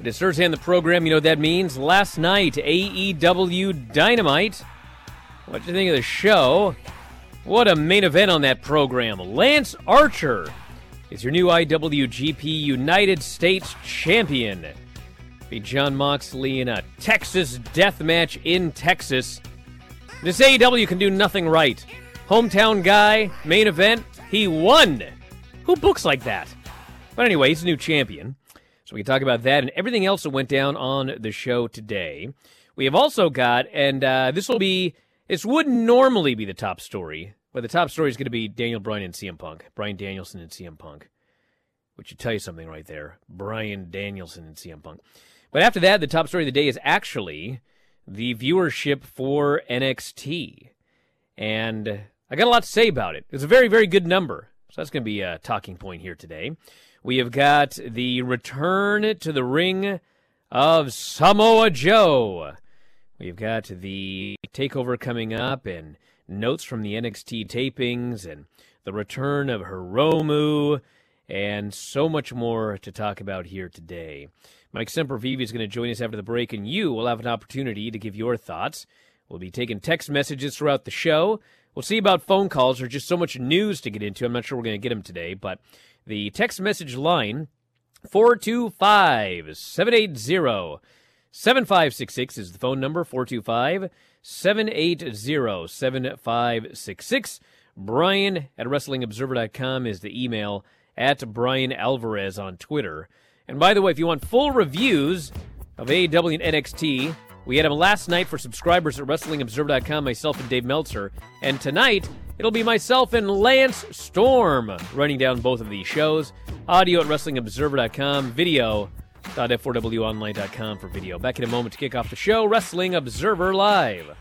It is Thursday on the program. You know what that means? Last night, AEW Dynamite. What do you think of the show? What a main event on that program. Lance Archer is your new IWGP United States Champion. Beat Jon Moxley in a Texas death match in Texas. This AEW can do nothing right. Hometown guy, main event, he won. Who books like that? But anyway, he's a new champion. So we can talk about that and everything else that went down on the show today. We have also got, and uh, this will be, this would normally be the top story, but the top story is going to be Daniel Bryan and CM Punk, Bryan Danielson and CM Punk, which should tell you something right there. Bryan Danielson and CM Punk. But after that, the top story of the day is actually the viewership for NXT. And I got a lot to say about it. It's a very, very good number. So that's going to be a talking point here today. We have got the return to the ring of Samoa Joe. We've got the takeover coming up and notes from the NXT tapings and the return of Hiromu and so much more to talk about here today. Mike Sempervive is going to join us after the break, and you will have an opportunity to give your thoughts. We'll be taking text messages throughout the show. We'll see about phone calls. There's just so much news to get into. I'm not sure we're going to get them today, but the text message line 425 780 7566 is the phone number 425 780 7566. Bryan at WrestlingObserver.com is the email at Bryan Alvarez on Twitter. And by the way, if you want full reviews of AEW and NXT, we had them last night for subscribers at WrestlingObserver.com, myself and Dave Meltzer. And tonight, it'll be myself and Lance Storm running down both of these shows. Audio at WrestlingObserver.com, video.f4wonline.com for video. Back in a moment to kick off the show, Wrestling Observer Live.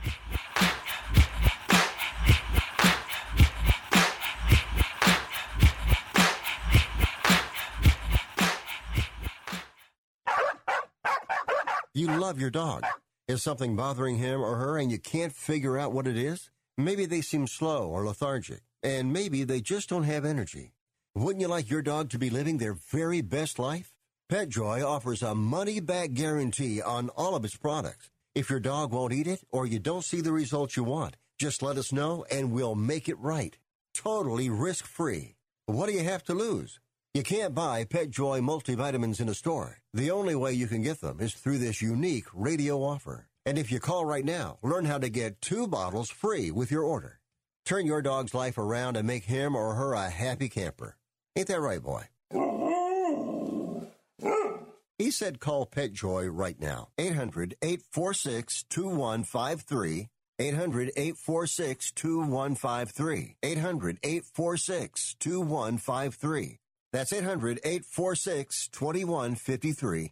You love your dog. Is something bothering him or her and you can't figure out what it is? Maybe they seem slow or lethargic, and maybe they just don't have energy. Wouldn't you like your dog to be living their very best life? PetJoy offers a money back guarantee on all of its products. If your dog won't eat it or you don't see the results you want, just let us know and we'll make it right. Totally risk free. What do you have to lose? You can't buy PetJoy multivitamins in a store. The only way you can get them is through this unique radio offer. And if you call right now, learn how to get two bottles free with your order. Turn your dog's life around and make him or her a happy camper. Ain't that right, boy? He said call PetJoy right now. 800 846 2153. 800 846 2153. 800 846 2153. That's 800 846 2153.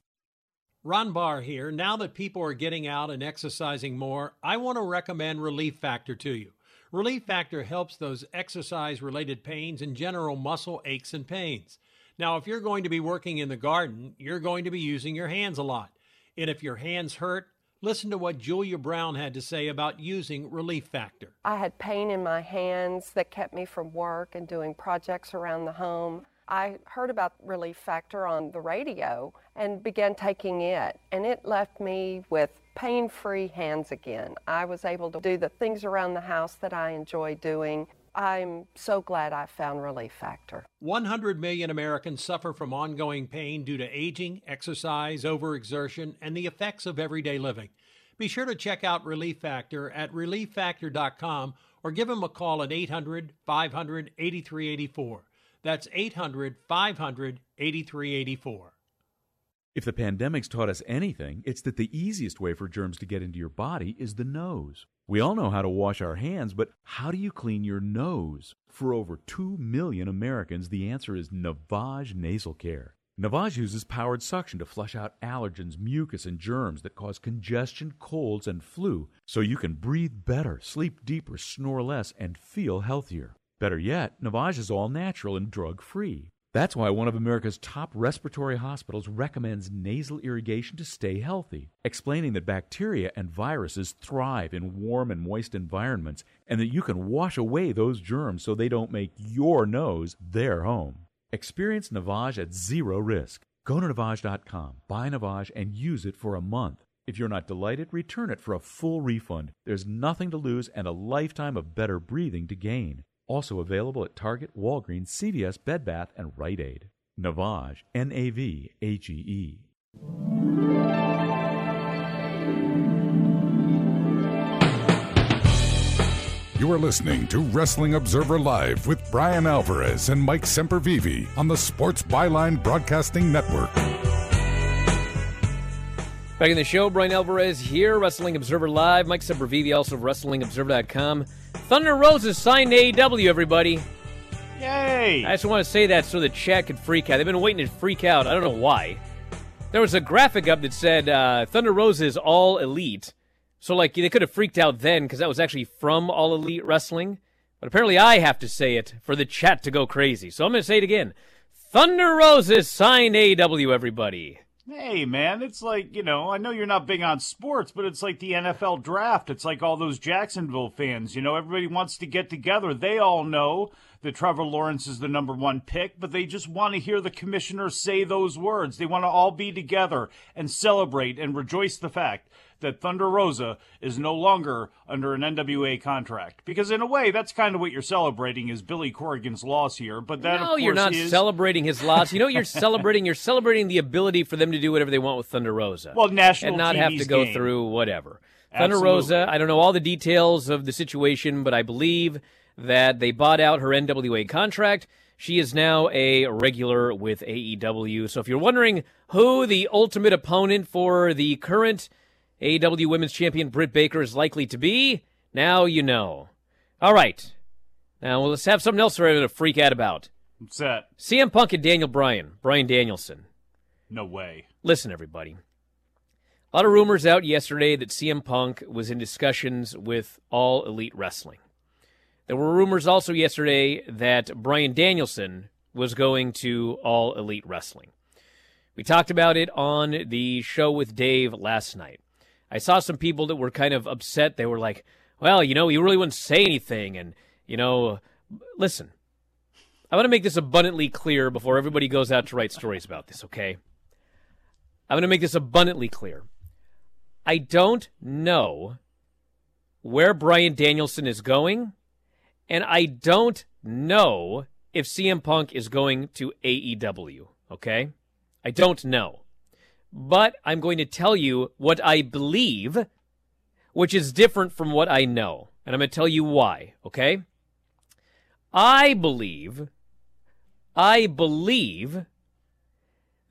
Ron Barr here. Now that people are getting out and exercising more, I want to recommend Relief Factor to you. Relief Factor helps those exercise related pains and general muscle aches and pains. Now, if you're going to be working in the garden, you're going to be using your hands a lot. And if your hands hurt, listen to what Julia Brown had to say about using Relief Factor. I had pain in my hands that kept me from work and doing projects around the home. I heard about Relief Factor on the radio and began taking it, and it left me with pain free hands again. I was able to do the things around the house that I enjoy doing. I'm so glad I found Relief Factor. 100 million Americans suffer from ongoing pain due to aging, exercise, overexertion, and the effects of everyday living. Be sure to check out Relief Factor at relieffactor.com or give them a call at 800 500 8384. That's 800 500 8384. If the pandemic's taught us anything, it's that the easiest way for germs to get into your body is the nose. We all know how to wash our hands, but how do you clean your nose? For over 2 million Americans, the answer is Navage Nasal Care. Navage uses powered suction to flush out allergens, mucus, and germs that cause congestion, colds, and flu, so you can breathe better, sleep deeper, snore less, and feel healthier. Better yet, Navage is all natural and drug free. That's why one of America's top respiratory hospitals recommends nasal irrigation to stay healthy, explaining that bacteria and viruses thrive in warm and moist environments and that you can wash away those germs so they don't make your nose their home. Experience Navage at zero risk. Go to Navage.com, buy Navage, and use it for a month. If you're not delighted, return it for a full refund. There's nothing to lose and a lifetime of better breathing to gain. Also available at Target, Walgreens, CVS, Bed Bath, and Rite Aid. Navage, N A V H E E. You are listening to Wrestling Observer Live with Bryan Alvarez and Mike Sempervive on the Sports Byline Broadcasting Network. Back in the show, Bryan Alvarez here, Wrestling Observer Live. Mike Sempervive, also of WrestlingObserver.com. Thunder Rosa's signed to AEW, everybody. Yay! I just want to say that so the chat could freak out. They've been waiting to freak out. I don't know why. There was a graphic up that said uh, Thunder Rosa is all elite. So, like, they could have freaked out then because that was actually from All Elite Wrestling. But apparently, I have to say it for the chat to go crazy. So I'm going to say it again. Thunder Rosa's signed AEW, everybody. Hey, man, it's like, you know, I know you're not big on sports, but it's like the NFL draft. It's like all those Jacksonville fans. You know, everybody wants to get together. They all know that Trevor Lawrence is the number one pick, but they just want to hear the commissioner say those words. They want to all be together and celebrate and rejoice the fact that Thunder Rosa is no longer under an NWA contract. Because in a way, that's kind of what you're celebrating is Billy Corgan's loss here. But that, no, you're not is... celebrating his loss. You know what you're celebrating? You're celebrating the ability for them to do whatever they want with Thunder Rosa. Well, national and not TV's have to go game. through whatever. Thunder Absolutely. Rosa, I don't know all the details of the situation, but I believe that they bought out her NWA contract. She is now a regular with AEW. So if you're wondering who the ultimate opponent for the current AEW Women's Champion Britt Baker is likely to be, now you know. All right. Now well, let's have something else for everyone to freak out about. What's that? CM Punk and Daniel Bryan, Brian Danielson. No way. Listen, everybody. A lot of rumors out yesterday that CM Punk was in discussions with All Elite Wrestling. There were rumors also yesterday that Bryan Danielson was going to All Elite Wrestling. We talked about it on the show with Dave last night. I saw some people that were kind of upset. They were like, well, you know, he really wouldn't say anything. And, you know, listen, I want to make this abundantly clear before everybody goes out to write stories about this, okay? I'm going to make this abundantly clear. I don't know where Bryan Danielson is going, and I don't know if CM Punk is going to AEW, okay? I don't know. But I'm going to tell you what I believe, which is different from what I know. And I'm going to tell you why, okay? I believe, I believe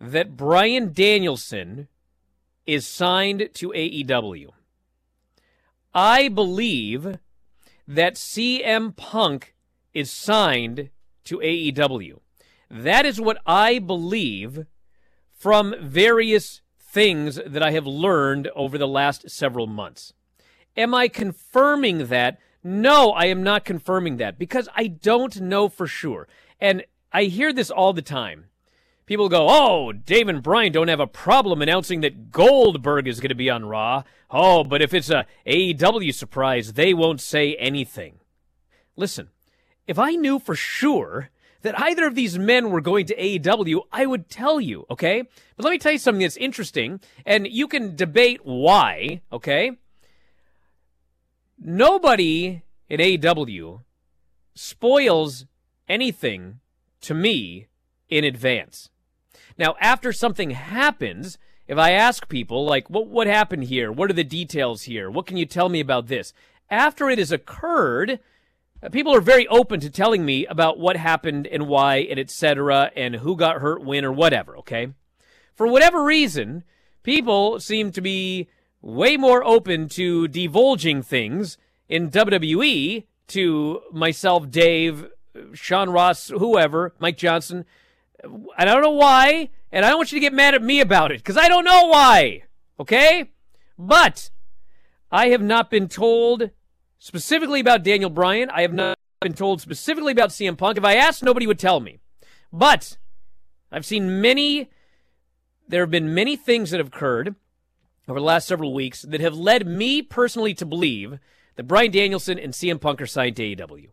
that Bryan Danielson is signed to AEW. I believe that CM Punk is signed to AEW. That is what I believe from various things that I have learned over the last several months. Am I confirming that? No, I am not confirming that because I don't know for sure. And I hear this all the time. People go, oh, Dave and Bryan don't have a problem announcing that Goldberg is going to be on Raw. Oh, but if it's a AEW surprise, they won't say anything. Listen, if I knew for sure that either of these men were going to AEW, I would tell you, okay? But let me tell you something that's interesting, and you can debate why, okay? Nobody in AEW spoils anything to me in advance. Now, after something happens, if I ask people, like, what, what happened here? What are the details here? What can you tell me about this? After it has occurred, Uh, people are very open to telling me about what happened and why and etc. and who got hurt when or whatever, okay? For whatever reason, people seem to be way more open to divulging things in WWE to myself, Dave, Sean Ross, whoever, Mike Johnson. I don't know why, and I don't want you to get mad at me about it because I don't know why. Okay? But I have not been told specifically about Daniel Bryan. I have not been told specifically about CM Punk. If I asked, nobody would tell me. But I've seen many, there have been many things that have occurred over the last several weeks that have led me personally to believe that Bryan Danielson and CM Punk are signed to AEW.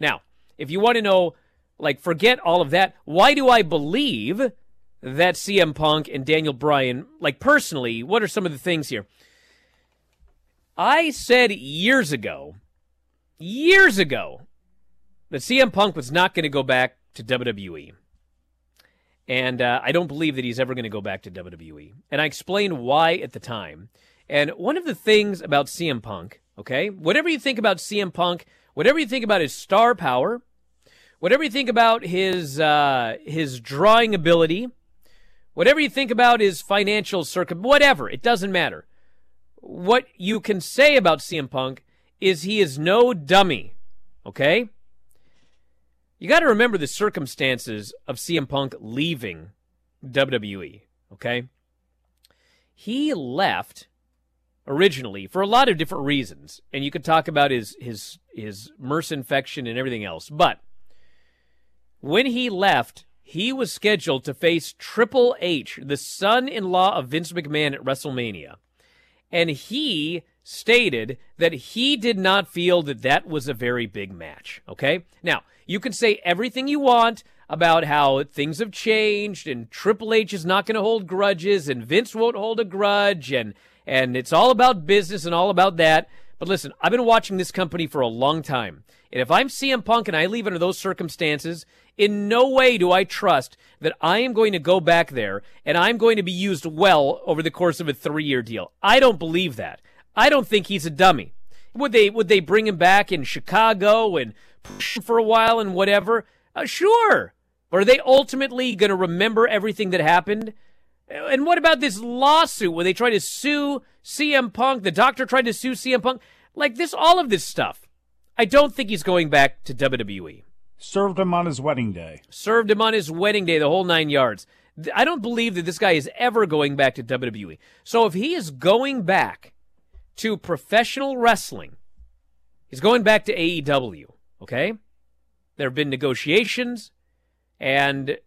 Now, if you want to know, like, forget all of that, why do I believe that CM Punk and Daniel Bryan, like, personally, what are some of the things here? I said years ago, years ago, that CM Punk was not going to go back to WWE. And uh, I don't believe that he's ever going to go back to WWE. And I explained why at the time. And one of the things about CM Punk, okay, whatever you think about CM Punk, whatever you think about his star power, whatever you think about his uh, his drawing ability, whatever you think about his financial circuit, whatever, it doesn't matter. What you can say about CM Punk is he is no dummy, okay? You got to remember the circumstances of CM Punk leaving WWE, okay? He left originally for a lot of different reasons, and you could talk about his his his MRSA infection and everything else. But when he left, he was scheduled to face Triple H, the son-in-law of Vince McMahon at WrestleMania, and he stated that he did not feel that that was a very big match. Okay, now you can say everything you want about how things have changed and Triple H is not going to hold grudges and Vince won't hold a grudge and and it's all about business and all about that. But listen, I've been watching this company for a long time. And if I'm CM Punk and I leave under those circumstances, in no way do I trust that I am going to go back there and I'm going to be used well over the course of a three year deal. I don't believe that. I don't think he's a dummy. Would they would they bring him back in Chicago and push him for a while and whatever? Uh, sure. But are they ultimately going to remember everything that happened? And what about this lawsuit where they try to sue CM Punk? The doctor tried to sue CM Punk. Like this, all of this stuff. I don't think he's going back to WWE. Served him on his wedding day. Served him on his wedding day, the whole nine yards. I don't believe that this guy is ever going back to WWE. So if he is going back to professional wrestling, he's going back to AEW, okay? There have been negotiations, and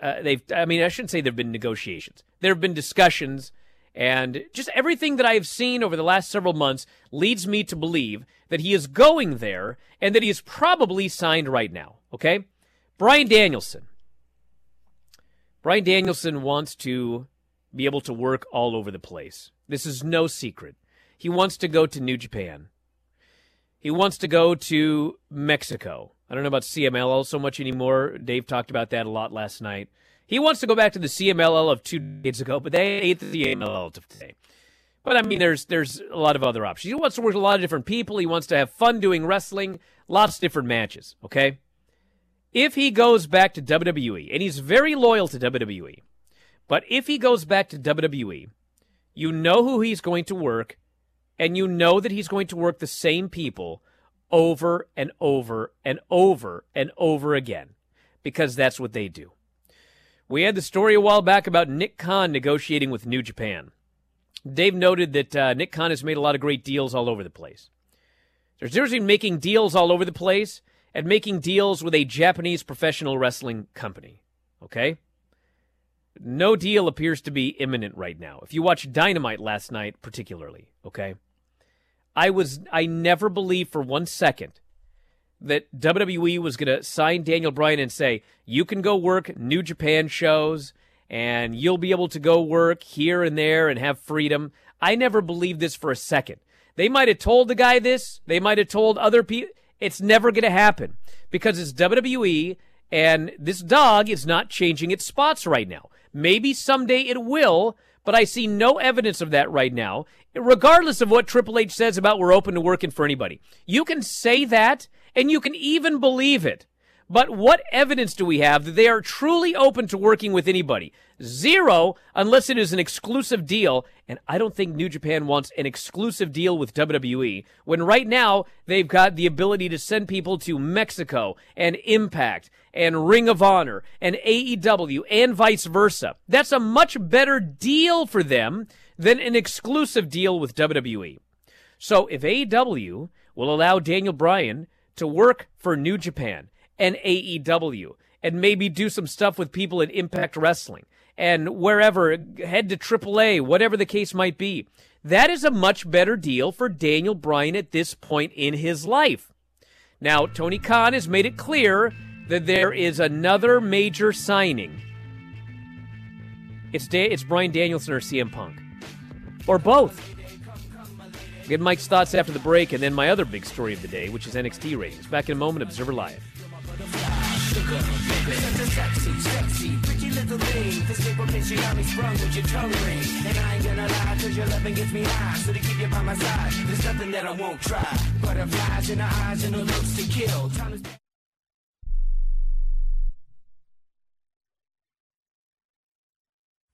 uh, they've, I mean, I shouldn't say there have been negotiations. There have been discussions, and just everything that I have seen over the last several months leads me to believe that he is going there and that he is probably signed right now. Okay? Bryan Danielson. Bryan Danielson wants to be able to work all over the place. This is no secret. He wants to go to New Japan. He wants to go to Mexico. I don't know about CMLL so much anymore. Dave talked about that a lot last night. He wants to go back to the CMLL of two days ago, but they ate the CMLL of today. But I mean, there's there's a lot of other options. He wants to work with a lot of different people. He wants to have fun doing wrestling, lots of different matches. Okay, if he goes back to WWE, and he's very loyal to WWE, but if he goes back to WWE, you know who he's going to work, and you know that he's going to work the same people over and over and over and over again, because that's what they do. We had the story a while back about Nick Khan negotiating with New Japan. Dave noted that uh, Nick Khan has made a lot of great deals all over the place. There's difference between making deals all over the place and making deals with a Japanese professional wrestling company. Okay? No deal appears to be imminent right now. If you watched Dynamite last night, particularly, okay? I was I never believed for one second that WWE was going to sign Daniel Bryan and say, "You can go work New Japan shows and you'll be able to go work here and there and have freedom." I never believed this for a second. They might have told the guy this, they might have told other people. It's never going to happen because it's WWE and this dog is not changing its spots right now. Maybe someday it will, but I see no evidence of that right now, regardless of what Triple H says about we're open to working for anybody. You can say that, and you can even believe it. But what evidence do we have that they are truly open to working with anybody? Zero, unless it is an exclusive deal. And I don't think New Japan wants an exclusive deal with WWE when right now they've got the ability to send people to Mexico and Impact and Ring of Honor and AEW and vice versa. That's a much better deal for them than an exclusive deal with WWE. So if AEW will allow Daniel Bryan to work for New Japan and AEW and maybe do some stuff with people at Impact Wrestling and wherever, head to AAA, whatever the case might be. That is a much better deal for Daniel Bryan at this point in his life. Now, Tony Khan has made it clear that there is another major signing. It's da- it's Bryan Danielson or CM Punk, or both. Get Mike's thoughts after the break, and then my other big story of the day, which is NXT ratings. Back in a moment. Observer Live. with your tongue ring. And I ain't gonna lie, cause your loving gets me high. So to keep you by my side, there's nothing that I won't try. Butterflies in the eyes and the looks to kill. Time to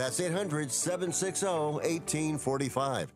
That's 800 760 1845.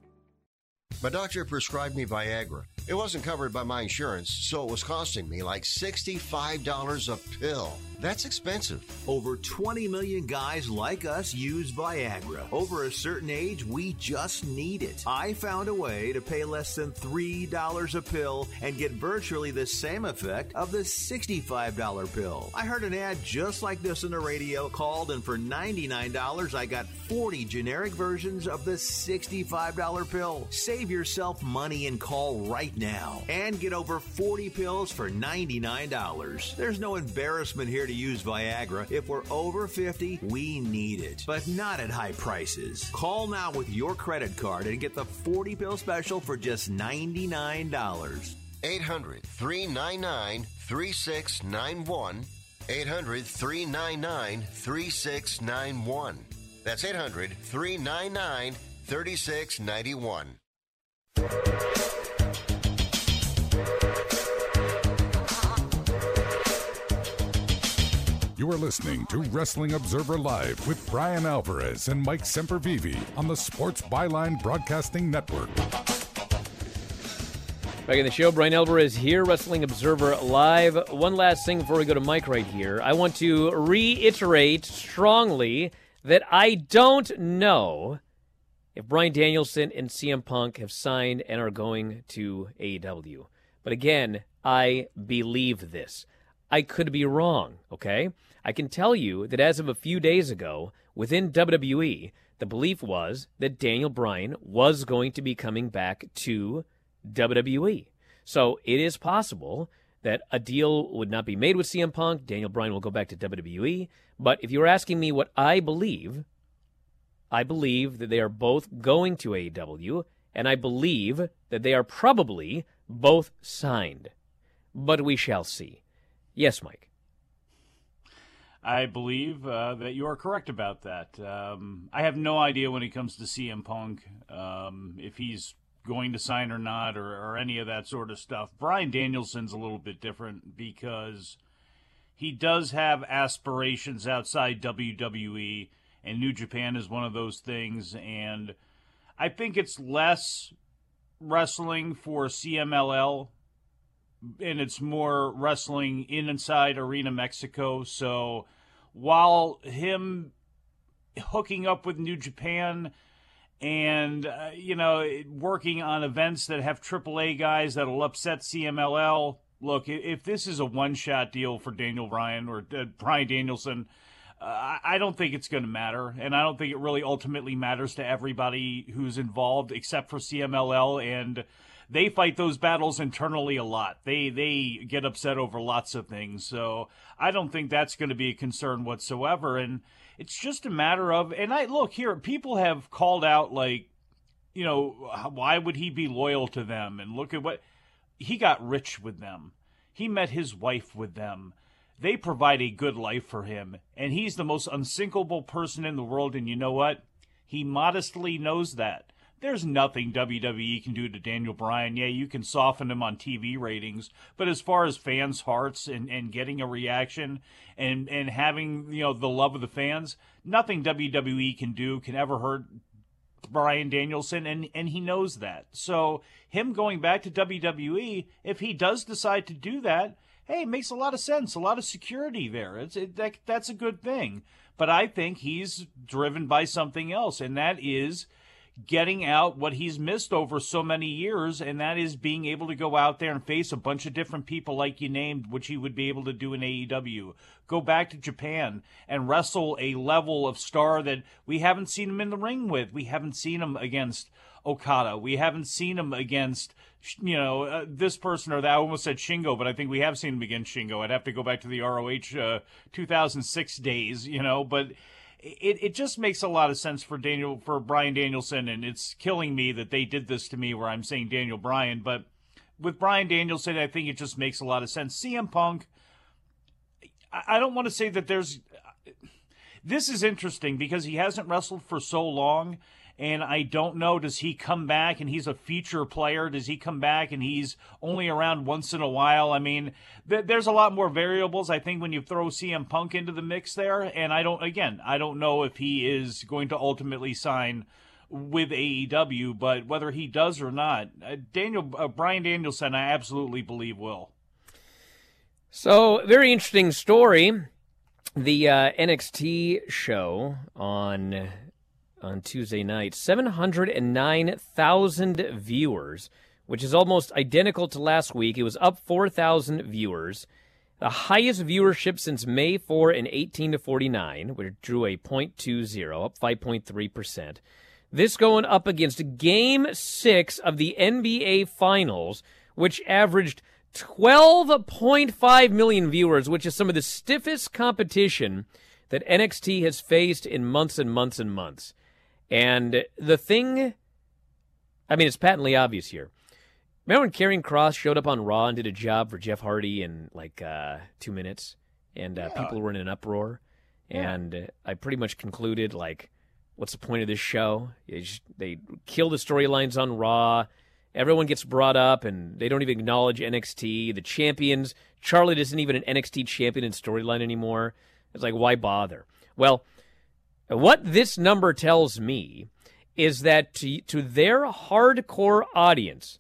My doctor prescribed me Viagra. It wasn't covered by my insurance, so it was costing me like $65 a pill. That's expensive. Over 20 million guys like us use Viagra. Over a certain age, we just need it. I found a way to pay less than $3 a pill and get virtually the same effect of the $65 pill. I heard an ad just like this on the radio, called, and for $99, I got 40 generic versions of the $65 pill. Save yourself money and call right now and get over 40 pills for $99. There's no embarrassment here to use Viagra. If we're over 50, we need it, but not at high prices. Call now with your credit card and get the 40 pill special for just $99. 800 399 3691. 800 399 3691. That's 800 399 3691. You are listening to Wrestling Observer Live with Bryan Alvarez and Mike Sempervive on the Sports Byline Broadcasting Network. Back in the show, Bryan Alvarez here, Wrestling Observer Live. One last thing before we go to Mike right here. I want to reiterate strongly that I don't know if Bryan Danielson and CM Punk have signed and are going to AEW. But again, I believe this. I could be wrong, okay? I can tell you that as of a few days ago, within WWE, the belief was that Daniel Bryan was going to be coming back to WWE. So it is possible that a deal would not be made with CM Punk. Daniel Bryan will go back to WWE. But if you're asking me what I believe, I believe that they are both going to AEW, and I believe that they are probably both signed. But we shall see. Yes, Mike. I believe uh, that you are correct about that. Um, I have no idea when it comes to CM Punk um, if he's going to sign or not, or, or any of that sort of stuff. Bryan Danielson's a little bit different because he does have aspirations outside WWE, and New Japan is one of those things. And I think it's less wrestling for CMLL and it's more wrestling in inside Arena Mexico. So while him hooking up with New Japan and uh, you know working on events that have AAA guys that'll upset CMLL, look, if this is a one-shot deal for Daniel Bryan or uh, Bryan Danielson. Uh, I don't think it's going to matter, and I don't think it really ultimately matters to everybody who's involved, except for CMLL and they fight those battles internally a lot. They they get upset over lots of things. So I don't think that's going to be a concern whatsoever. And it's just a matter of and I look here. People have called out like, you know, why would he be loyal to them? And look at what he got rich with them. He met his wife with them. They provide a good life for him, and he's the most unsinkable person in the world. And you know what? He modestly knows that there's nothing WWE can do to Daniel Bryan. Yeah, you can soften him on TV ratings, but as far as fans' hearts and, and getting a reaction and, and having, you know, the love of the fans, nothing WWE can do can ever hurt Bryan Danielson, and, and he knows that. So him going back to WWE, if he does decide to do that, hey, it makes a lot of sense, a lot of security there. It's it, that, that's a good thing. But I think he's driven by something else, and that is – getting out what he's missed over so many years, and that is being able to go out there and face a bunch of different people like you named, which he would be able to do in AEW. Go back to Japan and wrestle a level of star that we haven't seen him in the ring with. We haven't seen him against Okada. We haven't seen him against, you know, uh, this person or that. I almost said Shingo, but I think we have seen him against Shingo. I'd have to go back to the ROH uh, 2006 days, you know, but it, it just makes a lot of sense for Daniel for Bryan Danielson, and it's killing me that they did this to me where I'm saying Daniel Bryan, but with Bryan Danielson, I think it just makes a lot of sense. CM Punk, I don't want to say that there's. This is interesting because he hasn't wrestled for so long, and I don't know, does he come back and he's a feature player? Does he come back and he's only around once in a while? I mean, th- there's a lot more variables, I think, when you throw CM Punk into the mix there. And I don't, again, I don't know if he is going to ultimately sign with AEW, but whether he does or not, uh, Daniel, uh, Bryan Danielson, I absolutely believe will. So, very interesting story. The uh, NXT show on on Tuesday night. 709,000 viewers, which is almost identical to last week. It was up 4,000 viewers. The highest viewership since May 4 and 18 to 49, which drew a 0.20, up 5.3%. This going up against Game 6 of the NBA Finals, which averaged 12.5 million viewers, which is some of the stiffest competition that NXT has faced in months and months and months. And the thing, I mean, it's patently obvious here. Remember when Karrion Kross showed up on Raw and did a job for Jeff Hardy in like uh, two minutes? and uh, Yeah. people were in an uproar. And uh, I pretty much concluded like, what's the point of this show? Just- they kill the storylines on Raw. Everyone gets brought up, and they don't even acknowledge NXT. The champions, Charlotte isn't even an NXT champion in storyline anymore. It's like, why bother? Well, what this number tells me is that to, to their hardcore audience,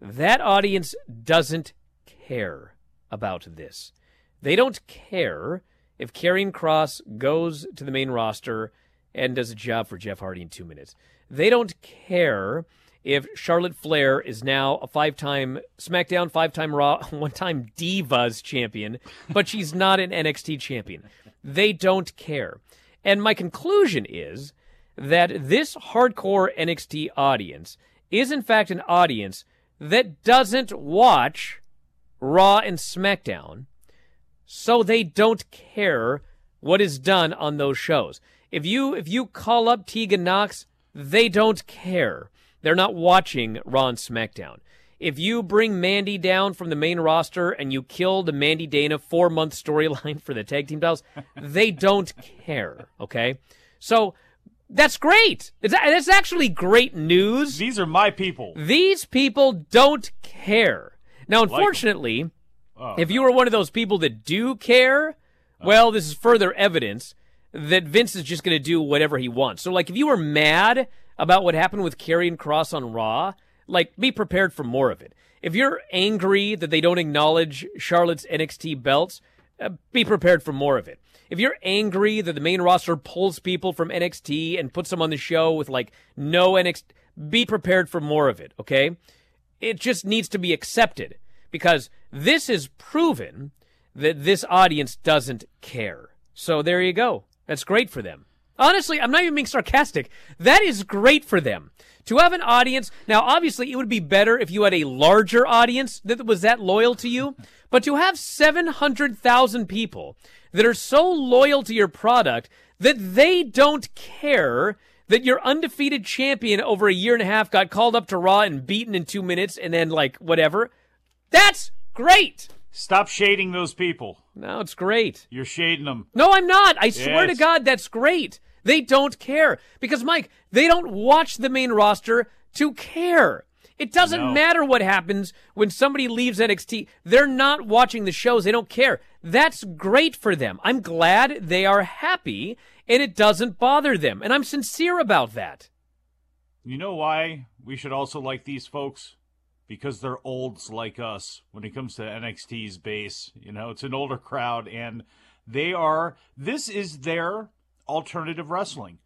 that audience doesn't care about this. They don't care if Karrion Kross goes to the main roster and does a job for Jeff Hardy in two minutes. They don't care if Charlotte Flair is now a five time SmackDown, five time Raw, one time Divas champion, but she's not an NXT champion. They don't care. And my conclusion is that this hardcore NXT audience is, in fact, an audience that doesn't watch Raw and SmackDown, so they don't care what is done on those shows. If you if you call up Tegan Knox, they don't care. They're not watching Raw and SmackDown. If you bring Mandy down from the main roster and you kill the Mandy Dana four month storyline for the tag team titles, they don't care. Okay, so that's great. It's, that's actually great news. These are my people. These people don't care. Now, Like unfortunately, Oh, if you were one of those people that do care, oh. well, this is further evidence that Vince is just going to do whatever he wants. So, like, if you were mad about what happened with Karrion Kross on Raw, like, be prepared for more of it. If you're angry that they don't acknowledge Charlotte's NXT belts, uh, be prepared for more of it. If you're angry that the main roster pulls people from NXT and puts them on the show with like no NXT, be prepared for more of it, okay? It just needs to be accepted because this is proven that this audience doesn't care. So there you go. That's great for them. Honestly, I'm not even being sarcastic. That is great for them. To have an audience, now obviously it would be better if you had a larger audience that was that loyal to you, but to have 700,000 people that are so loyal to your product that they don't care that your undefeated champion over a year and a half got called up to Raw and beaten in two minutes and then, like, whatever. That's great. Stop shading those people. No, it's great. You're shading them. No, I'm not. I swear to God, that's great. They don't care. Because, Mike, they don't watch the main roster to care. It doesn't No. matter what happens when somebody leaves NXT. They're not watching the shows. They don't care. That's great for them. I'm glad they are happy and it doesn't bother them. And I'm sincere about that. You know why we should also like these folks? Because they're olds like us when it comes to NXT's base. You know, it's an older crowd, and they are. This is their alternative wrestling.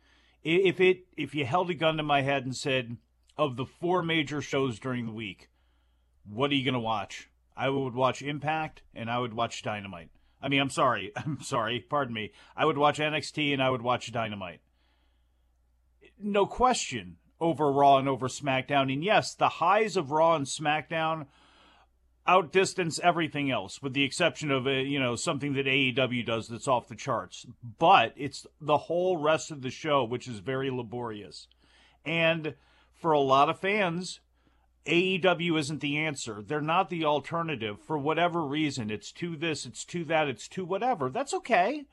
If it if you held a gun to my head and said, of the four major shows during the week, what are you gonna watch? I would watch Impact and I would watch Dynamite. I mean, I'm sorry, I'm sorry, pardon me. I would watch NXT and I would watch Dynamite no question over Raw and over SmackDown. And yes, the highs of Raw and SmackDown outdistance everything else, with the exception of uh, you know something that AEW does that's off the charts. But it's the whole rest of the show which is very laborious, and for a lot of fans. AEW isn't the answer. They're not the alternative for whatever reason. It's to this, it's to that, it's to whatever. That's okay.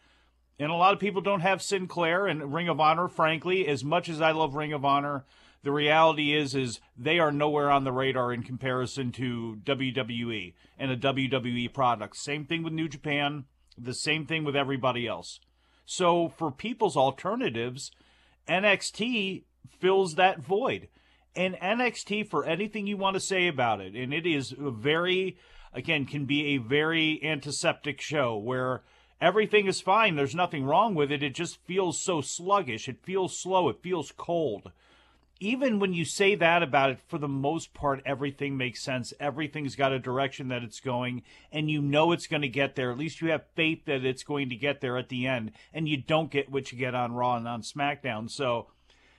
And a lot of people don't have Sinclair and Ring of Honor, frankly. As much as I love Ring of Honor, the reality is is they are nowhere on the radar in comparison to WWE and a WWE product. Same thing with New Japan, the same thing with everybody else. So for people's alternatives, NXT fills that void. And NXT, for anything you want to say about it, and it is a very, again, can be a very antiseptic show where everything is fine. There's nothing wrong with it. It just feels so sluggish. It feels slow. It feels cold. Even when you say that about it, for the most part, everything makes sense. Everything's got a direction that it's going, and you know it's going to get there. At least you have faith that it's going to get there at the end, and you don't get what you get on Raw and on SmackDown. So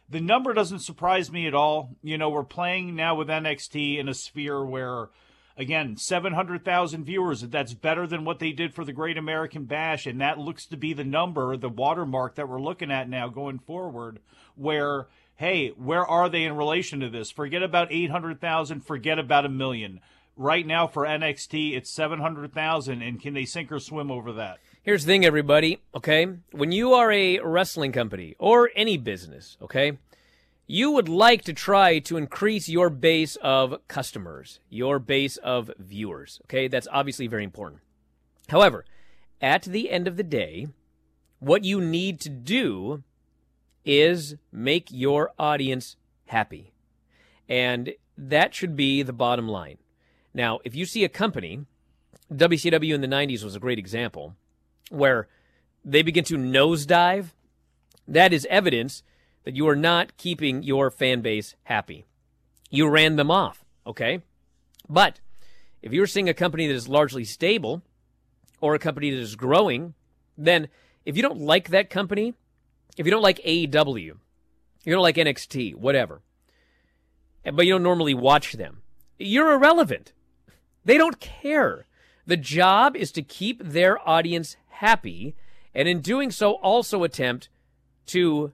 the number doesn't surprise me at all. You know, we're playing now with NXT in a sphere where, again, 700,000 viewers. That's better than what they did for the Great American Bash. And that looks to be the number, the watermark that we're looking at now going forward, where, hey, where are they in relation to this? Forget about 800,000, forget about a million. Right now for NXT, it's 700,000. And can they sink or swim over that? Here's the thing, everybody, okay? When you are a wrestling company or any business, okay, you would like to try to increase your base of customers, your base of viewers, okay? That's obviously very important. However, at the end of the day, what you need to do is make your audience happy. And that should be the bottom line. Now, if you see a company, WCW in the 90s was a great example, where they begin to nosedive, that is evidence that you are not keeping your fan base happy. You ran them off, okay? But if you're seeing a company that is largely stable or a company that is growing, then if you don't like that company, if you don't like AEW, you don't like NXT, whatever, but you don't normally watch them, you're irrelevant. They don't care. The job is to keep their audience happy, and in doing so, also attempt to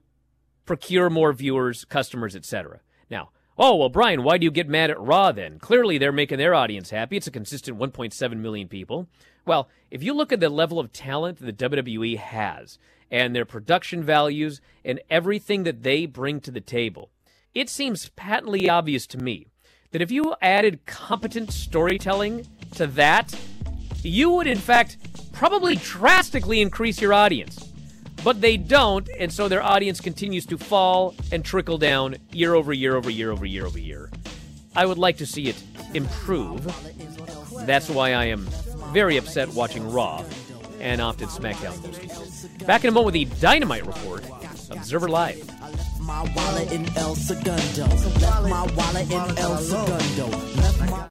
procure more viewers, customers, etc. Now, oh, well, Bryan, why do you get mad at Raw then? Clearly, they're making their audience happy. It's a consistent 1.7 million people. Well, if you look at the level of talent that the WWE has and their production values and everything that they bring to the table, it seems patently obvious to me that if you added competent storytelling to that, you would, in fact, probably drastically increase your audience. But they don't, and so their audience continues to fall and trickle down year over year over year over year over year. I would like to see it improve. That's why I am very upset watching Raw and often SmackDown most. Back in a moment with the Dynamite Report, Observer Live. My wallet in El Segundo. Left my wallet in El Segundo.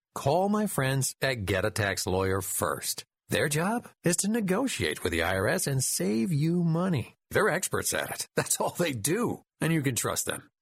Call my friends at Get a Tax Lawyer first. Their job is to negotiate with the IRS and save you money. They're experts at it. That's all they do. And you can trust them.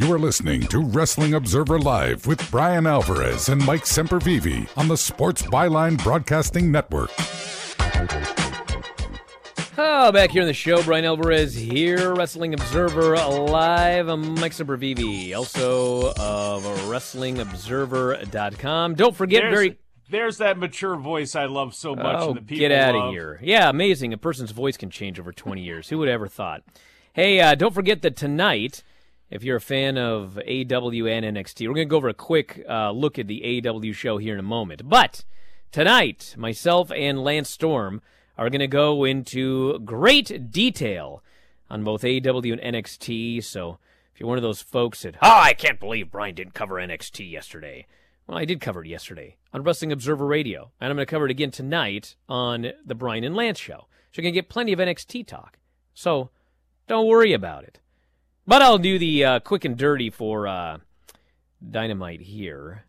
You are listening to Wrestling Observer Live with Bryan Alvarez and Mike Sempervive on the Sports Byline Broadcasting Network. Oh, back here on the show, Bryan Alvarez here, Wrestling Observer Live. I'm Mike Sempervive, also of WrestlingObserver.com. Don't forget, There's- very There's that mature voice I love so much. Oh, and the people get out of here. Yeah, amazing. A person's voice can change over 20 years. Who would ever thought? Hey, uh, don't forget that tonight, if you're a fan of AEW and NXT, we're going to go over a quick uh, look at the AEW show here in a moment. But tonight, myself and Lance Storm are going to go into great detail on both AW and NXT. So if you're one of those folks that, oh, I can't believe Bryan didn't cover NXT yesterday. Well, I did cover it yesterday on Wrestling Observer Radio, and I'm going to cover it again tonight on the Bryan and Lance show. So you're going to get plenty of NXT talk. So don't worry about it. But I'll do the uh, quick and dirty for uh, Dynamite here,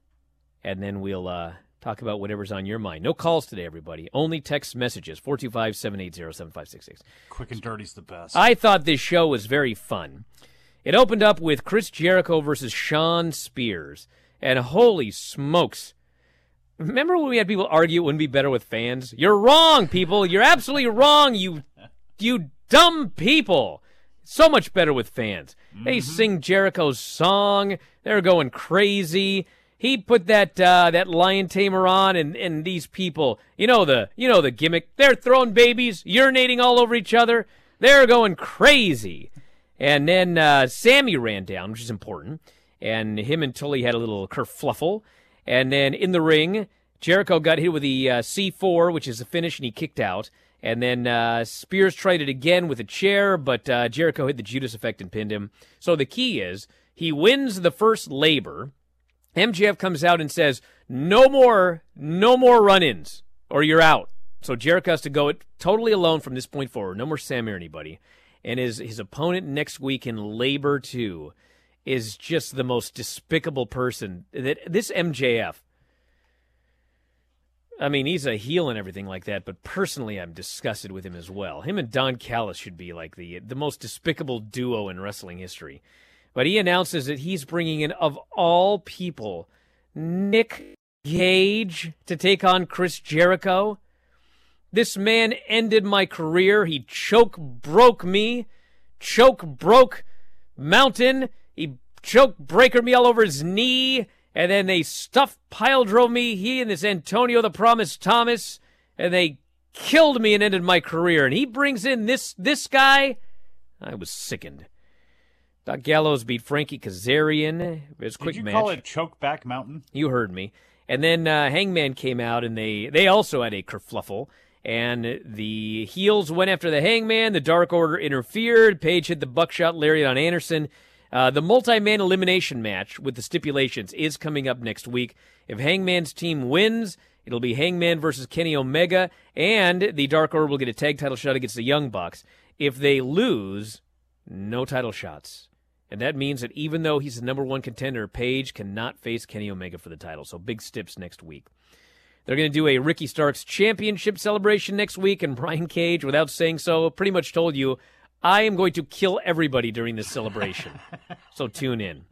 and then we'll uh, talk about whatever's on your mind. No calls today, everybody. Only text messages 425 780 7566. Quick and dirty's the best. I thought this show was very fun. It opened up with Chris Jericho versus Shawn Spears, and holy smokes. Remember when we had people argue it wouldn't be better with fans? You're wrong, people. You're absolutely wrong, you you dumb people. So much better with fans. They sing Jericho's song. They're going crazy. He put that uh, that lion tamer on, and, and these people, you know the you know the gimmick. They're throwing babies, urinating all over each other. They're going crazy. And then uh, Sammy ran down, which is important. And him and Tully had a little kerfluffle. And then in the ring, Jericho got hit with the uh, C4, which is a finish, and he kicked out. And then uh, Spears tried it again with a chair, but uh, Jericho hit the Judas effect and pinned him. So the key is he wins the first labor. MJF comes out and says, "No more, no more run-ins, or you're out." So Jericho has to go it totally alone from this point forward. No more Sammy or anybody. And his his opponent next week in Labor Two is just the most despicable person. That this MJF. I mean, he's a heel and everything like that, but personally, I'm disgusted with him as well. Him and Don Callis should be like the the most despicable duo in wrestling history. But he announces that he's bringing in, of all people, Nick Gage to take on Chris Jericho. This man ended my career. He choke broke me, choke broke Mountain. He choke breaker me all over his knee, and then they stuff pile drove me. He and this Antonio the Promise Thomas, and they killed me and ended my career. And he brings in this this guy. I was sickened. Doc Gallows beat Frankie Kazarian. It was a quick Did you match. call it Chokeback Mountain? You heard me. And then uh, Hangman came out, and they they also had a kerfluffle. And the heels went after the Hangman. The Dark Order interfered. Page hit the buckshot lariat on Anderson. Uh, the multi-man elimination match with the stipulations is coming up next week. If Hangman's team wins, it'll be Hangman versus Kenny Omega, and the Dark Order will get a tag title shot against the Young Bucks. If they lose, no title shots. And that means that even though he's the number one contender, Page cannot face Kenny Omega for the title. So big steps next week. They're going to do a Ricky Starks championship celebration next week, and Brian Cage, without saying so, pretty much told you, I am going to kill everybody during this celebration. so tune in.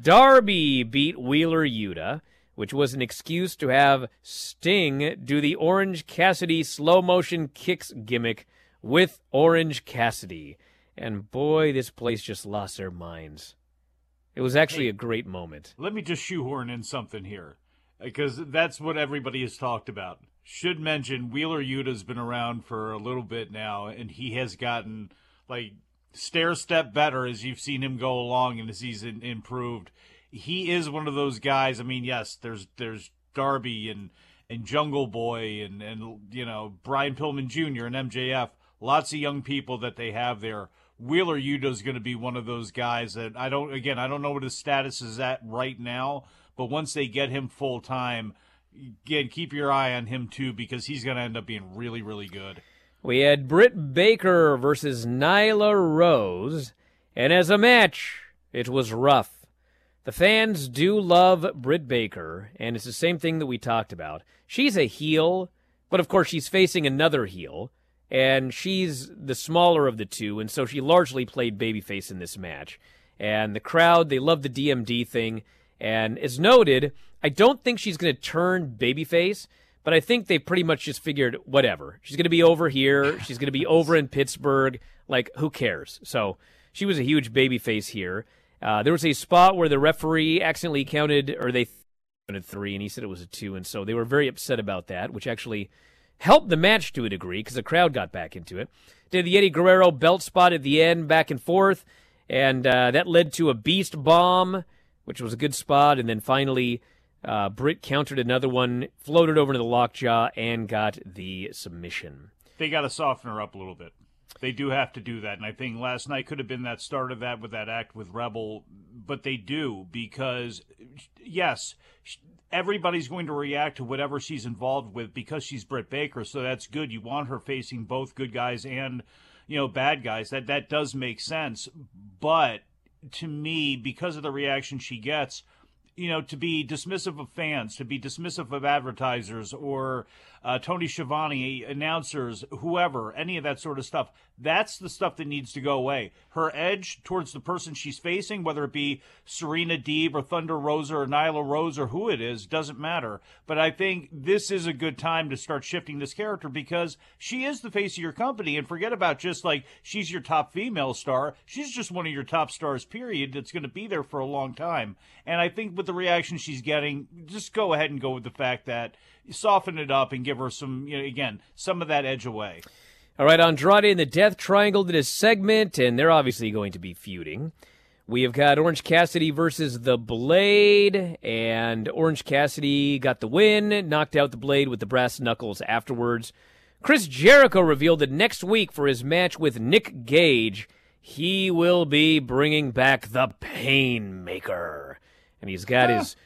Darby beat Wheeler Yuta, which was an excuse to have Sting do the Orange Cassidy slow motion kicks gimmick with Orange Cassidy. And boy, this place just lost their minds. It was actually a great moment. Let me just shoehorn in something here, because that's what everybody has talked about. Should mention Wheeler Yuta's been around for a little bit now, and he has gotten like stair step better as you've seen him go along and as he's in, improved. He is one of those guys. I mean, yes, there's there's Darby and and Jungle Boy and and you know Brian Pillman Jr. and MJF. Lots of young people that they have there. Wheeler Yuta is going to be one of those guys that I don't. Again, I don't know what his status is at right now, but once they get him full time, again, keep your eye on him too because he's going to end up being really, really good. We had Britt Baker versus Nyla Rose, and as a match, it was rough. The fans do love Britt Baker, and it's the same thing that we talked about. She's a heel, but of course she's facing another heel, and she's the smaller of the two, and so she largely played babyface in this match. And the crowd, they love the DMD thing. And as noted, I don't think she's going to turn babyface, but I think they pretty much just figured whatever. She's going to be over here. She's going to be over in Pittsburgh. Like, who cares? So she was a huge babyface here. Uh, there was a spot where the referee accidentally counted, or they counted three, and he said it was a two, and so they were very upset about that, which actually helped the match to a degree because the crowd got back into it. Did the Eddie Guerrero belt spot at the end, back and forth, and uh, that led to a beast bomb, which was a good spot, and then finally. Uh, Britt countered another one, floated over to the lockjaw, and got the submission. They got to soften her up a little bit. They do have to do that, and I think last night could have been that start of that with that act with Rebel, but they do because yes, everybody's going to react to whatever she's involved with because she's Britt Baker, so that's good. You want her facing both good guys and you know bad guys. That that does make sense, but to me, because of the reaction she gets, you know, to be dismissive of fans, to be dismissive of advertisers or uh, Tony Schiavone, announcers, whoever, any of that sort of stuff. That's the stuff that needs to go away. Her edge towards the person she's facing, whether it be Serena Deeb or Thunder Rosa or Nyla Rose or who it is, doesn't matter. But I think this is a good time to start shifting this character because she is the face of your company. And forget about just like she's your top female star. She's just one of your top stars, period, that's going to be there for a long time. And I think with the reaction she's getting, just go ahead and go with the fact that soften it up and give her some, you know, again, some of that edge away. All right, Andrade and the Death Triangle did a segment, and they're obviously going to be feuding. We have got Orange Cassidy versus the Blade, and Orange Cassidy got the win, knocked out the Blade with the brass knuckles afterwards. Chris Jericho revealed that next week for his match with Nick Gage, he will be bringing back the Painmaker. And he's got his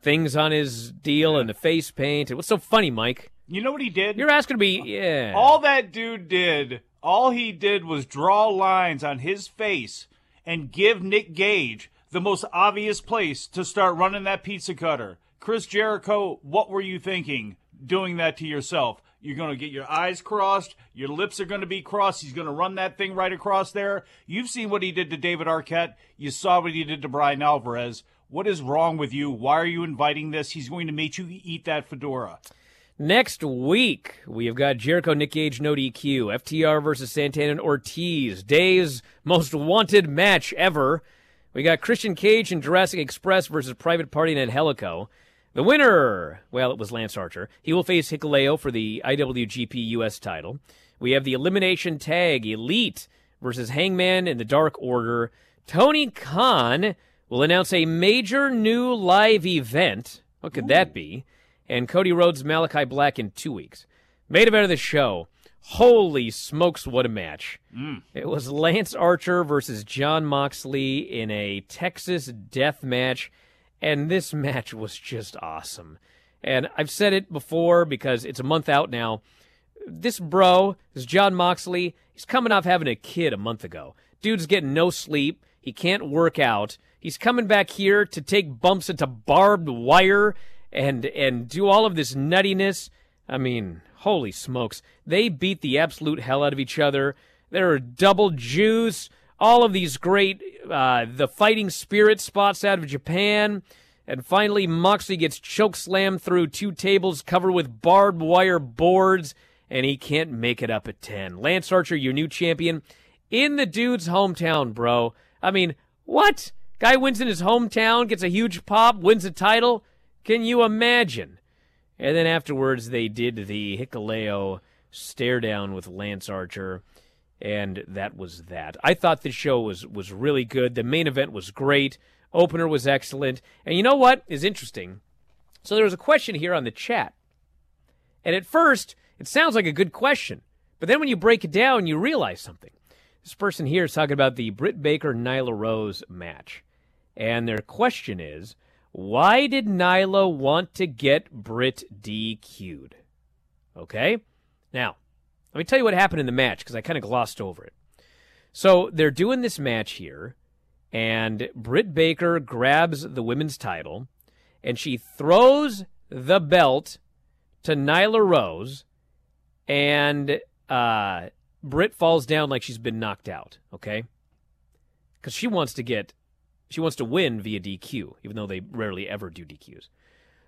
things on his deal and the face paint. What's so funny, Mike? You know what he did? You're asking me, yeah. All that dude did, all he did was draw lines on his face and give Nick Gage the most obvious place to start running that pizza cutter. Chris Jericho, what were you thinking doing that to yourself? You're going to get your eyes crossed. Your lips are going to be crossed. He's going to run that thing right across there. You've seen what he did to David Arquette. You saw what he did to Bryan Alvarez. What is wrong with you? Why are you inviting this? He's going to make you eat that fedora. Next week, we have got Jericho, Nick Gage, no DQ, FTR versus Santana and Ortiz, Day's most wanted match ever. We got Christian Cage and Jurassic Express versus Private Party and Helico. The winner, well, it was Lance Archer. He will face Hikuleo for the IWGP US title. We have the Elimination Tag Elite versus Hangman and the Dark Order. Tony Khan will announce a major new live event. What could Ooh. that be? And Cody Rhodes, Malachi Black in two weeks. Main event of the show. Holy smokes, what a match. Mm. It was Lance Archer versus Jon Moxley in a Texas death match and this match was just awesome. And I've said it before because it's a month out now. This bro, this Jon Moxley, he's coming off having a kid a month ago. Dude's getting no sleep. He can't work out. He's coming back here to take bumps into barbed wire and and do all of this nuttiness. I mean, holy smokes. They beat the absolute hell out of each other. There are double Jews all of these great uh, the fighting spirit spots out of Japan. And finally, Moxley gets choke slammed through two tables covered with barbed wire boards, and he can't make it up at 10. Lance Archer, your new champion, in the dude's hometown, bro. I mean, what? Guy wins in his hometown, gets a huge pop, wins a title. Can you imagine? And then afterwards, they did the Hikuleo stare down with Lance Archer and that was that. I thought the show was was really good. The main event was great. Opener was excellent. And you know what is interesting? So there was a question here on the chat. And at first, it sounds like a good question. But then when you break it down, you realize something. This person here is talking about the Britt Baker Nyla Rose match. And their question is, why did Nyla want to get Britt DQ'd? Okay? Now, let me tell you what happened in the match because I kind of glossed over it. So they're doing this match here, and Britt Baker grabs the women's title, and she throws the belt to Nyla Rose, and uh, Britt falls down like she's been knocked out. Okay. because she wants to get, she wants to win via DQ, even though they rarely ever do DQs.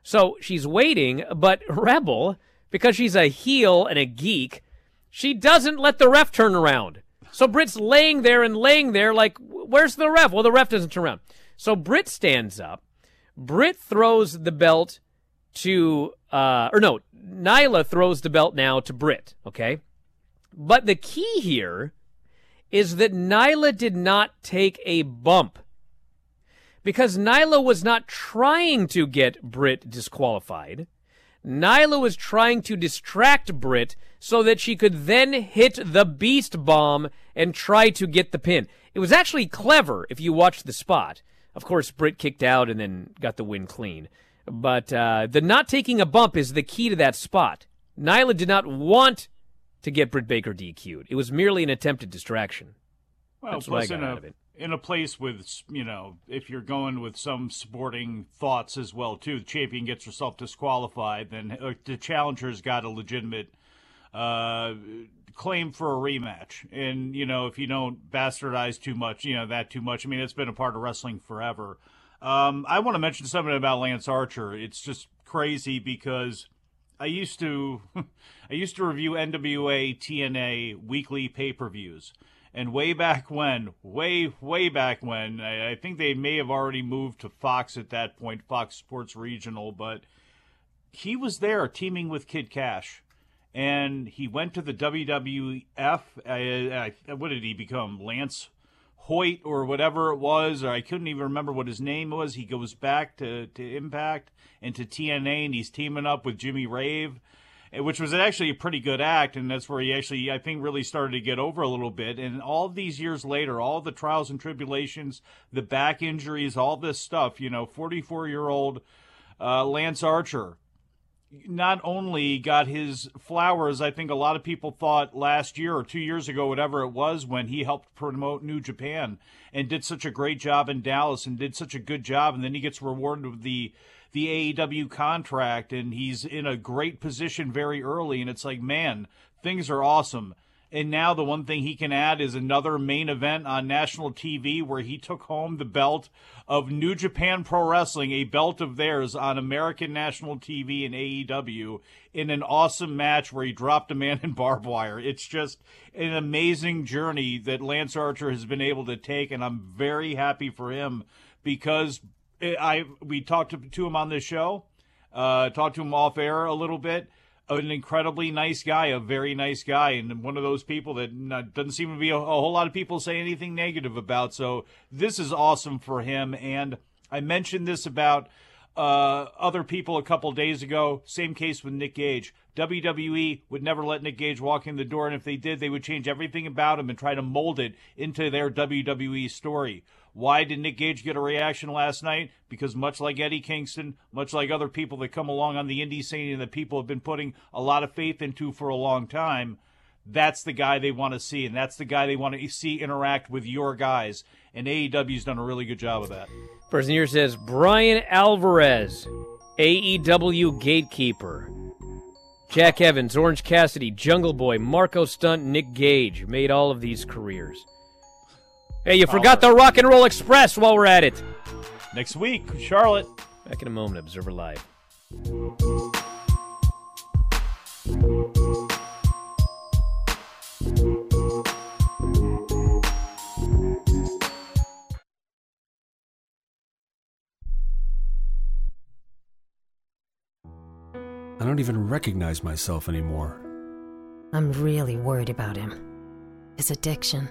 So she's waiting, but Rebel, because she's a heel and a geek, she doesn't let the ref turn around. So Britt's laying there and laying there like, where's the ref? Well, the ref doesn't turn around. So Britt stands up. Britt throws the belt to, uh, or no, Nyla throws the belt now to Britt, okay? But the key here is that Nyla did not take a bump because Nyla was not trying to get Britt disqualified. Nyla was trying to distract Britt so that she could then hit the beast bomb and try to get the pin. It was actually clever if you watched the spot. Of course, Britt kicked out and then got the win clean. But uh, the not taking a bump is the key to that spot. Nyla did not want to get Britt Baker DQ'd. It was merely an attempted distraction. Well, That's plus in out a of it. in a place with you know, if you're going with some sporting thoughts as well too, the champion gets herself disqualified, then uh, the challenger's got a legitimate uh, claim for a rematch. And you know, if you don't bastardize too much, you know that too much. I mean, it's been a part of wrestling forever. Um, I want to mention something about Lance Archer. It's just crazy because I used to I used to review NWA TNA weekly pay-per-views. And way back when, way way back when, I, I think they may have already moved to Fox at that point, Fox Sports Regional, but he was there teaming with Kid Cash. And he went to the WWF. I, uh, I, uh, what did he become? Lance Hoyt or whatever it was, or I couldn't even remember what his name was. He goes back to, to Impact and to TNA, and he's teaming up with Jimmy Rave, eh, which was actually a pretty good act, and that's where he actually, I think, really started to get over a little bit. And all these years later, all the trials and tribulations, the back injuries, all this stuff, you know, 44 year old uh, Lance Archer not only got his flowers, I think a lot of people thought last year or two years ago, whatever it was, when he helped promote New Japan and did such a great job in Dallas and did such a good job, and then he gets rewarded with the the AEW contract, and he's in a great position very early, and it's like, man, things are awesome. And now the one thing he can add is another main event on national TV where he took home the belt of New Japan Pro Wrestling, a belt of theirs on American national TV and AEW in an awesome match where he dropped a man in barbed wire. It's just an amazing journey that Lance Archer has been able to take, and I'm very happy for him because I we talked to, to him on this show, uh, talked to him off air a little bit an incredibly nice guy, a very nice guy, and one of those people that not, doesn't seem to be a, a, whole lot of people say anything negative about. So this is awesome for him. And I mentioned this about uh, other people a couple days ago. Same case with Nick Gage. WWE would never let Nick Gage walk in the door, and if they did, they would change everything about him and try to mold it into their WWE story. Why did Nick Gage get a reaction last night? Because much like Eddie Kingston, much like other people that come along on the indie scene and that people have been putting a lot of faith into for a long time, that's the guy they want to see, and that's the guy they want to see interact with your guys. And AEW's done a really good job of that. Person here says Bryan Alvarez, AEW gatekeeper. Jack Evans, Orange Cassidy, Jungle Boy, Marco Stunt, Nick Gage made all of these careers. Hey, you forgot the Rock and Roll Express while we're at it. Next week, Charlotte. Back in a moment, Observer Live. I don't even recognize myself anymore. I'm really worried about him. His addiction.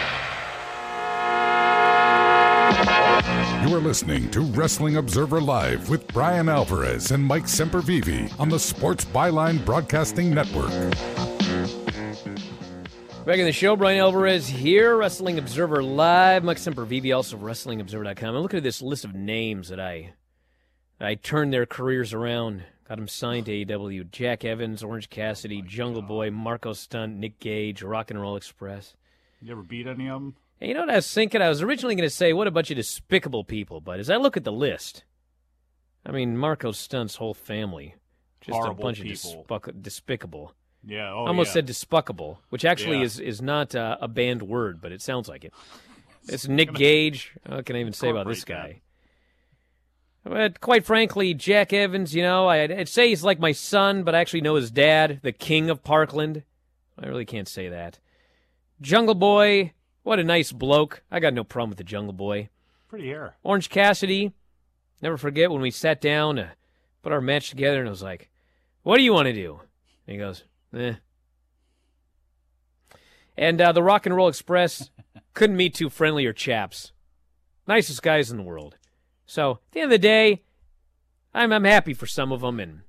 You are listening to Wrestling Observer Live with Bryan Alvarez and Mike Sempervive on the Sports Byline Broadcasting Network. Back in the show, Brian Alvarez here, Wrestling Observer Live. Mike Sempervive, also WrestlingObserver.com. I'm looking at this list of names that I I turned their careers around. Got them signed to AEW. Jack Evans, Orange Cassidy, Jungle Boy, Marco Stunt, Nick Gage, Rock and Roll Express. You ever beat any of them? And you know what I was thinking? I was originally going to say, what a bunch of despicable people. But as I look at the list, I mean, Marco Stunt's whole family, just Horrible a bunch people. of despicable. Yeah, oh, almost yeah. said despicable, which actually Yeah. is, is not uh, a banned word, but it sounds like it. It's Nick Gage. What can I even say about this guy? But quite frankly, Jack Evans, you know, I'd say he's like my son, but I actually know his dad, the king of Parkland. I really can't say that. Jungle Boy, what a nice bloke. I got no problem with the Jungle Boy. Pretty hair. Orange Cassidy, never forget when we sat down to put our match together, and I was like, "What do you want to do?" And he goes, "Eh." And uh, the Rock and Roll Express couldn't meet two friendlier chaps, nicest guys in the world. So at the end of the day, I'm I'm happy for some of them and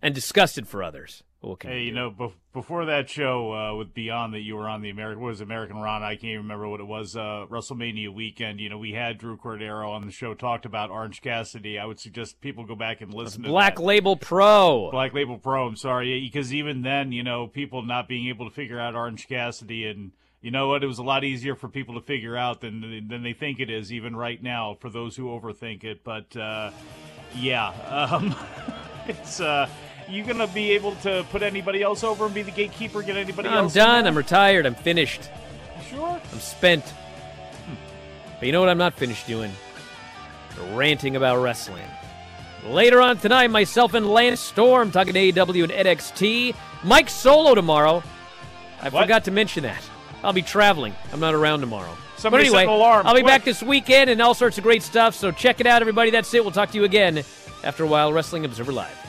and disgusted for others. What can Hey, you know, bef- before that show uh, with Beyond that you were on the American, what was American Ron? I can't even remember what it was. Uh, WrestleMania weekend. You know, we had Drew Cordeiro on the show, talked about Orange Cassidy. I would suggest people go back and listen to Black that. Label Pro. Black Label Pro. I'm sorry, because even then, you know, people not being able to figure out Orange Cassidy, and you know what, it was a lot easier for people to figure out than than they think it is, even right now, for those who overthink it. But uh, yeah, um, it's. Uh, you gonna be able to put anybody else over and be the gatekeeper? Get anybody else? I'm else? done. I'm retired. I'm finished. Sure. I'm spent. Hmm. But you know what I'm not finished doing? Ranting about wrestling. Later on tonight, myself and Lance Storm talking AEW and NXT. Mike Solo tomorrow. I forgot to mention that. I'll be traveling. I'm not around tomorrow. Somebody but anyway, an I'll be quick. back this weekend and all sorts of great stuff. So check it out, everybody. That's it. We'll talk to you again after a while. Wrestling Observer Live.